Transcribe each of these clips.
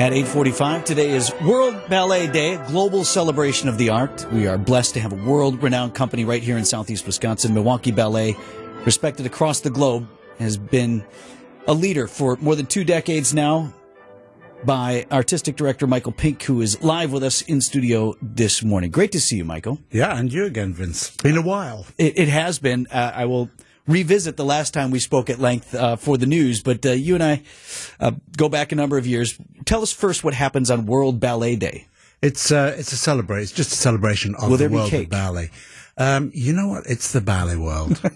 At 8:45 today is World Ballet Day, a global celebration of the art. We are blessed to have a world-renowned company right here in Southeast Wisconsin. Milwaukee Ballet, respected across the globe, has been a leader for more than 2 decades now by artistic director Michael Pink who is live with us in studio this morning. Great to see you, Michael. Yeah, and you again, Vince. Been a while. It, it has been. Uh, I will revisit the last time we spoke at length uh, for the news, but uh, you and I uh, go back a number of years. Tell us first what happens on World Ballet Day. It's uh, it's a celebration. It's just a celebration of Will the world of ballet. Um, you know what? It's the ballet world.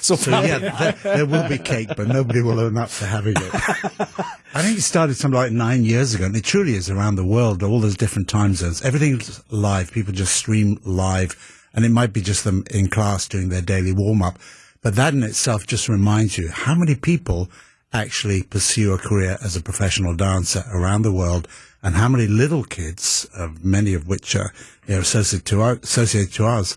So, So yeah, there, there will be cake, but nobody will own up to having it. I think it started something like nine years ago, and it truly is around the world, all those different time zones. Everything's live. People just stream live, and it might be just them in class doing their daily warm up. But that in itself just reminds you how many people actually pursue a career as a professional dancer around the world, and how many little kids, uh, many of which are you know, associated to our, associated to us,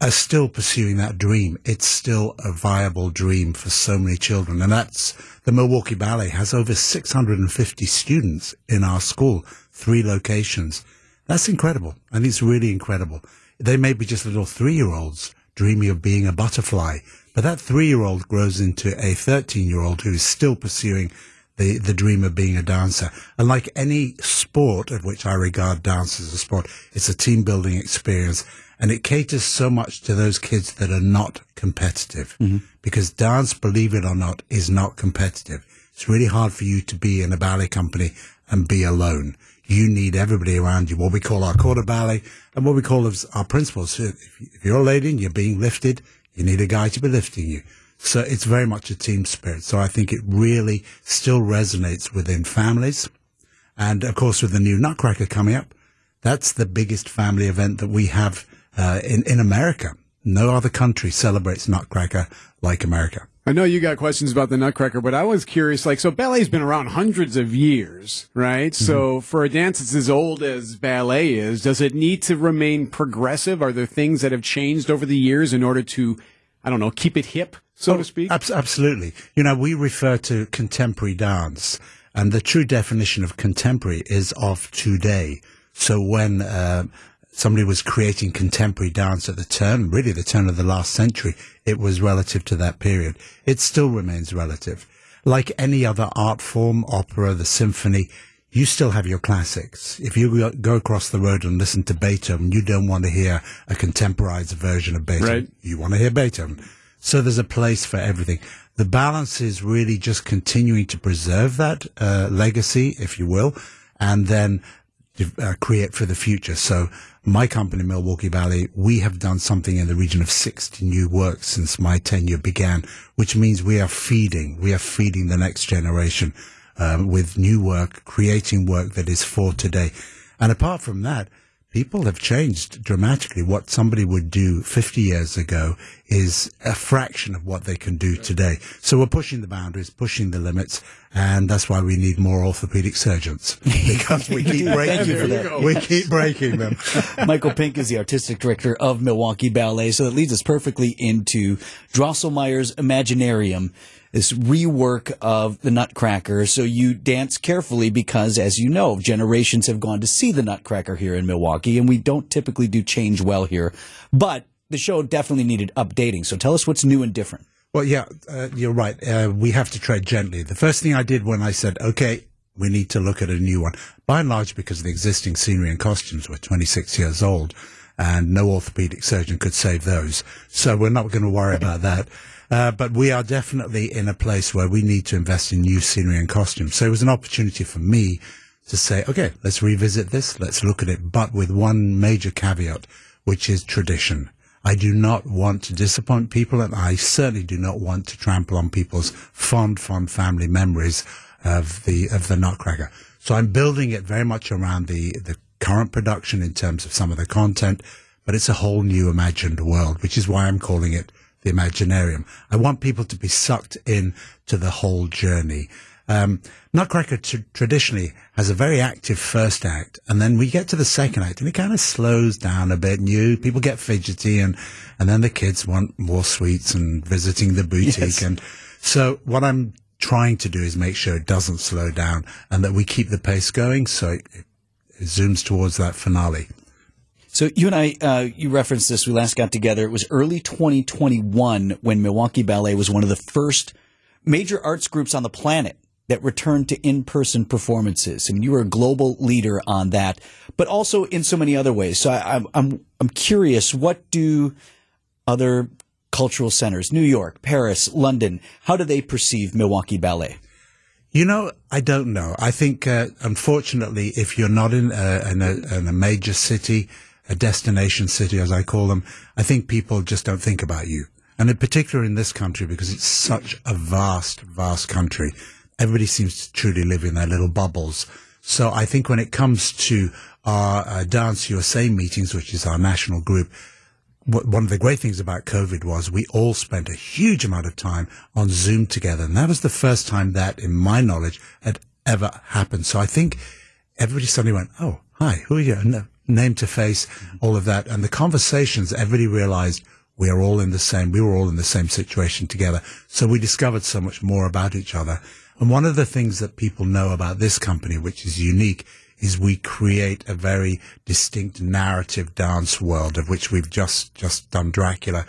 are still pursuing that dream. It's still a viable dream for so many children. And that's the Milwaukee Ballet has over 650 students in our school, three locations. That's incredible. I think it's really incredible. They may be just little three year olds dreaming of being a butterfly, but that three year old grows into a 13 year old who is still pursuing the, the dream of being a dancer. And like any sport of which I regard dance as a sport, it's a team building experience. And it caters so much to those kids that are not competitive. Mm-hmm. Because dance, believe it or not, is not competitive. It's really hard for you to be in a ballet company and be alone. You need everybody around you, what we call our corps de ballet and what we call our principals. If if you're a lady and you're being lifted, you need a guy to be lifting you. So it's very much a team spirit. So I think it really still resonates within families. And of course, with the new Nutcracker coming up, that's the biggest family event that we have uh, in, in America. No other country celebrates Nutcracker like America. I know you got questions about the Nutcracker, but I was curious. Like, so ballet's been around hundreds of years, right? So for a dance that's as old as ballet is, does it need to remain progressive? Are there things that have changed over the years in order to, I don't know, keep it hip, so to speak? Abs- absolutely. You know, we refer to contemporary dance, and the true definition of contemporary is of today. So when uh, somebody was creating contemporary dance at the turn, really the turn of the last century, it was relative to that period. It still remains relative. Like any other art form, opera, the symphony, you still have your classics. If you go- across the road and listen to Beethoven, you don't want to hear a contemporized version of Beethoven. Right. You want to hear Beethoven. So there's a place for everything. The balance is really just continuing to preserve that uh, legacy, if you will, and then uh, create for the future. So my company, Milwaukee Ballet, we have done something in the region of 60 new works since my tenure began, which means we are feeding, we are feeding the next generation um, with new work, creating work that is for today. And apart from that, people have changed dramatically. What somebody would do 50 years ago is a fraction of what they can do today. So we're pushing the boundaries, pushing the limits, and that's why we need more orthopedic surgeons because we keep breaking them. that. We keep breaking them. Michael Pink is the artistic director of Milwaukee Ballet, so that leads us perfectly into Drosselmeyer's Imaginarium, this rework of the Nutcracker. So you dance carefully because, as you know, generations have gone to see the Nutcracker here in Milwaukee, and we don't typically do change well here. But the show definitely needed updating. So tell us what's new and different. Well, yeah, uh, you're right. Uh, we have to tread gently. The first thing I did when I said, okay, we need to look at a new one, by and large, because the existing scenery and costumes were 26 years old and no orthopedic surgeon could save those. So we're not going to worry about that. Uh, but we are definitely in a place where we need to invest in new scenery and costumes. So it was an opportunity for me to say, okay, let's revisit this. Let's look at it, but with one major caveat, which is tradition. I do not want to disappoint people, and I certainly do not want to trample on people's fond, fond family memories of the of the Nutcracker. So I'm building it very much around the the current production in terms of some of the content, but it's a whole new imagined world, which is why I'm calling it the Imaginarium. I want people to be sucked in to the whole journey. Um, Nutcracker tr- traditionally has a very active first act, and then we get to the second act, and it kind of slows down a bit. And you people get fidgety, and and then the kids want more sweets and visiting the boutique. Yes. And so, what I'm trying to do is make sure it doesn't slow down and that we keep the pace going so it, it zooms towards that finale. So you and I, uh, you referenced this. We last got together. It was early 2021 when Milwaukee Ballet was one of the first major arts groups on the planet that returned to in-person performances. I mean, you were a global leader on that, but also in so many other ways. So I, I'm, I'm, I'm curious, what do other cultural centers, New York, Paris, London, how do they perceive Milwaukee Ballet? You know, I don't know. I think, uh, unfortunately, if you're not in a, in, a, in a major city, a destination city, as I call them, I think people just don't think about you. And in particular in this country, because it's such a vast, vast country, everybody seems to truly live in their little bubbles. So I think when it comes to our uh, Dance USA meetings, which is our national group, one of the great things about COVID was we all spent a huge amount of time on Zoom together. And that was the first time that, in my knowledge, had ever happened. So I think everybody suddenly went, Oh, hi, who are you? Name to face, all of that. And the conversations, everybody realized we are all in the same, we were all in the same situation together. So we discovered so much more about each other. And one of the things that people know about this company, which is unique, is we create a very distinct narrative dance world of which we've just, just done Dracula.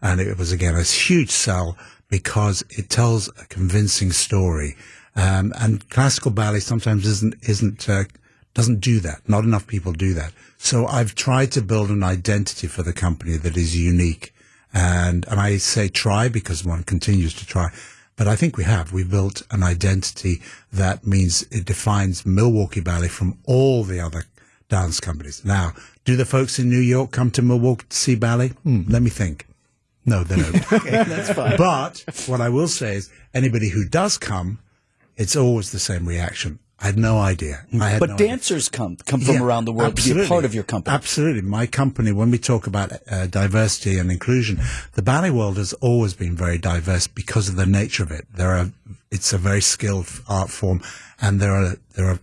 And it was again a huge sell because it tells a convincing story. Um, and classical ballet sometimes isn't, isn't, uh, doesn't do that. Not enough people do that. So I've tried to build an identity for the company that is unique. And, and I say try because one continues to try. But I think we have. We built an identity that means it defines Milwaukee Ballet from all the other dance companies. Now, do the folks in New York come to Milwaukee to see ballet? Hmm, let me think. No, they don't. okay, that's fine. But what I will say is anybody who does come, it's always the same reaction. I had no idea. I had but no dancers idea. come come from yeah, around the world absolutely. to be a part of your company. Absolutely, my company. When we talk about uh, diversity and inclusion, the ballet world has always been very diverse because of the nature of it. There are, it's a very skilled art form, and there are there are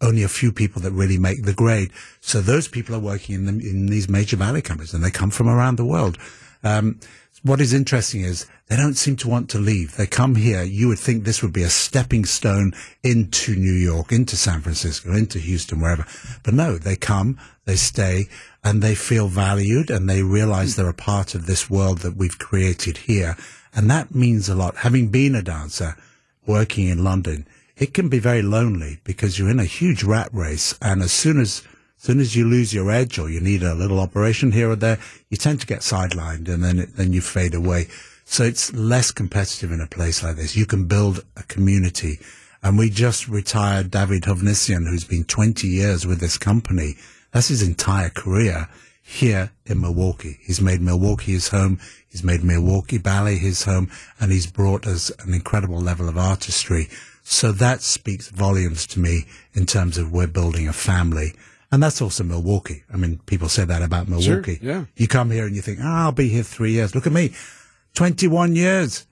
only a few people that really make the grade. So those people are working in the, in these major ballet companies, and they come from around the world. Um, what is interesting is they don't seem to want to leave. They come here. You would think this would be a stepping stone into New York, into San Francisco, into Houston, wherever. But no, they come, they stay, and they feel valued and they realize they're a part of this world that we've created here. And that means a lot. Having been a dancer working in London, it can be very lonely because you're in a huge rat race. And as soon as as soon as you lose your edge or you need a little operation here or there, you tend to get sidelined and then it, then you fade away. So it's less competitive in a place like this. You can build a community. And we just retired David Hovhannisyan, who's been 20 years with this company. That's his entire career here in Milwaukee. He's made Milwaukee his home. He's made Milwaukee Ballet his home and he's brought us an incredible level of artistry. So that speaks volumes to me in terms of we're building a family. And that's also Milwaukee. I mean, people say that about Milwaukee. Sure, yeah. You come here and you think, oh, I'll be here three years. Look at me. 21 years.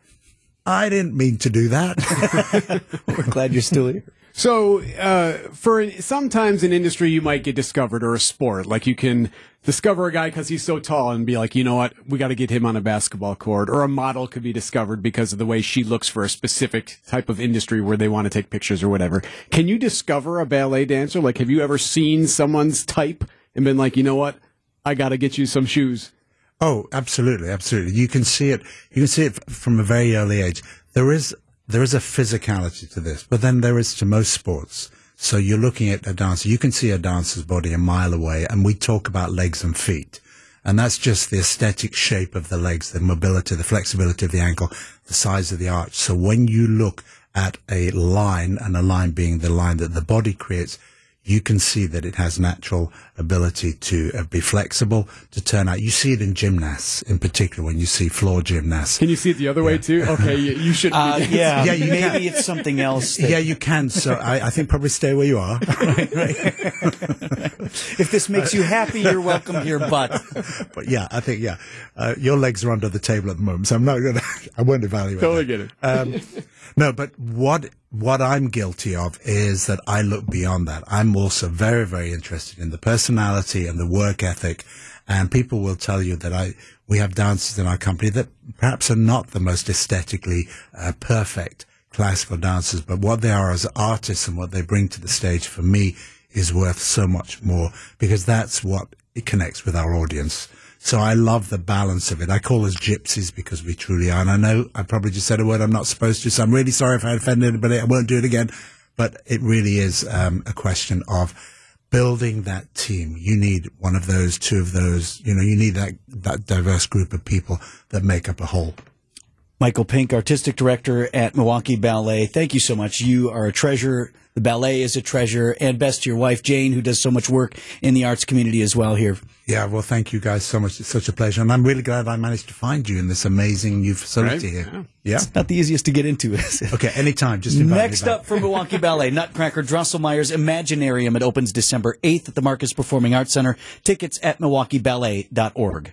I didn't mean to do that. We're glad you're still here. So, uh, for sometimes an industry, you might get discovered or a sport. Like you can discover a guy because he's so tall and be like, you know what, we got to get him on a basketball court. Or a model could be discovered because of the way she looks for a specific type of industry where they want to take pictures or whatever. Can you discover a ballet dancer? Like, have you ever seen someone's type and been like, you know what, I got to get you some shoes? Oh, absolutely, absolutely. You can see it. You can see it from a very early age. There is there is a physicality to this, but then there is to most sports. So you're looking at a dancer. You can see a dancer's body a mile away, and we talk about legs and feet. And that's just the aesthetic shape of the legs, the mobility, the flexibility of the ankle, the size of the arch. So when you look at a line, and a line being the line that the body creates, you can see that it has natural ability to uh, be flexible, to turn out. You see it in gymnasts, in particular, when you see floor gymnasts. Can you see it the other yeah. way too? Okay, you, you should. Uh, yeah, yeah. maybe can. it's something else. That... Yeah, you can. So I, I, think probably stay where you are. right, right. if this makes you happy, you're welcome here. But, but yeah, I think yeah, uh, your legs are under the table at the moment, so I'm not gonna. I won't evaluate. Totally that. get it. Um, no, but what what I'm guilty of is that I look beyond that. I'm also very, very interested in the personality and the work ethic. And people will tell you that I, we have dancers in our company that perhaps are not the most aesthetically uh, perfect classical dancers, but what they are as artists and what they bring to the stage for me is worth so much more because that's what it connects with our audience. So I love the balance of it. I call us gypsies because we truly are. And I know I probably just said a word I'm not supposed to, so I'm really sorry if I offended anybody. I won't do it again. But it really is um, a question of building that team. You need one of those, two of those. You know, you need that that diverse group of people that make up a whole. Michael Pink, artistic director at Milwaukee Ballet. Thank you so much. You are a treasure. The ballet is a treasure. And best to your wife, Jane, who does so much work in the arts community as well here. Yeah, well, thank you guys so much. It's such a pleasure. And I'm really glad I managed to find you in this amazing new facility Right? here. Yeah. Not the easiest to get into, is it? Okay, anytime. Just invite Next back. up from Milwaukee Ballet, Nutcracker Drosselmeyer's Imaginarium. It opens December 8th at the Marcus Performing Arts Center. Tickets at milwaukeeballet.org.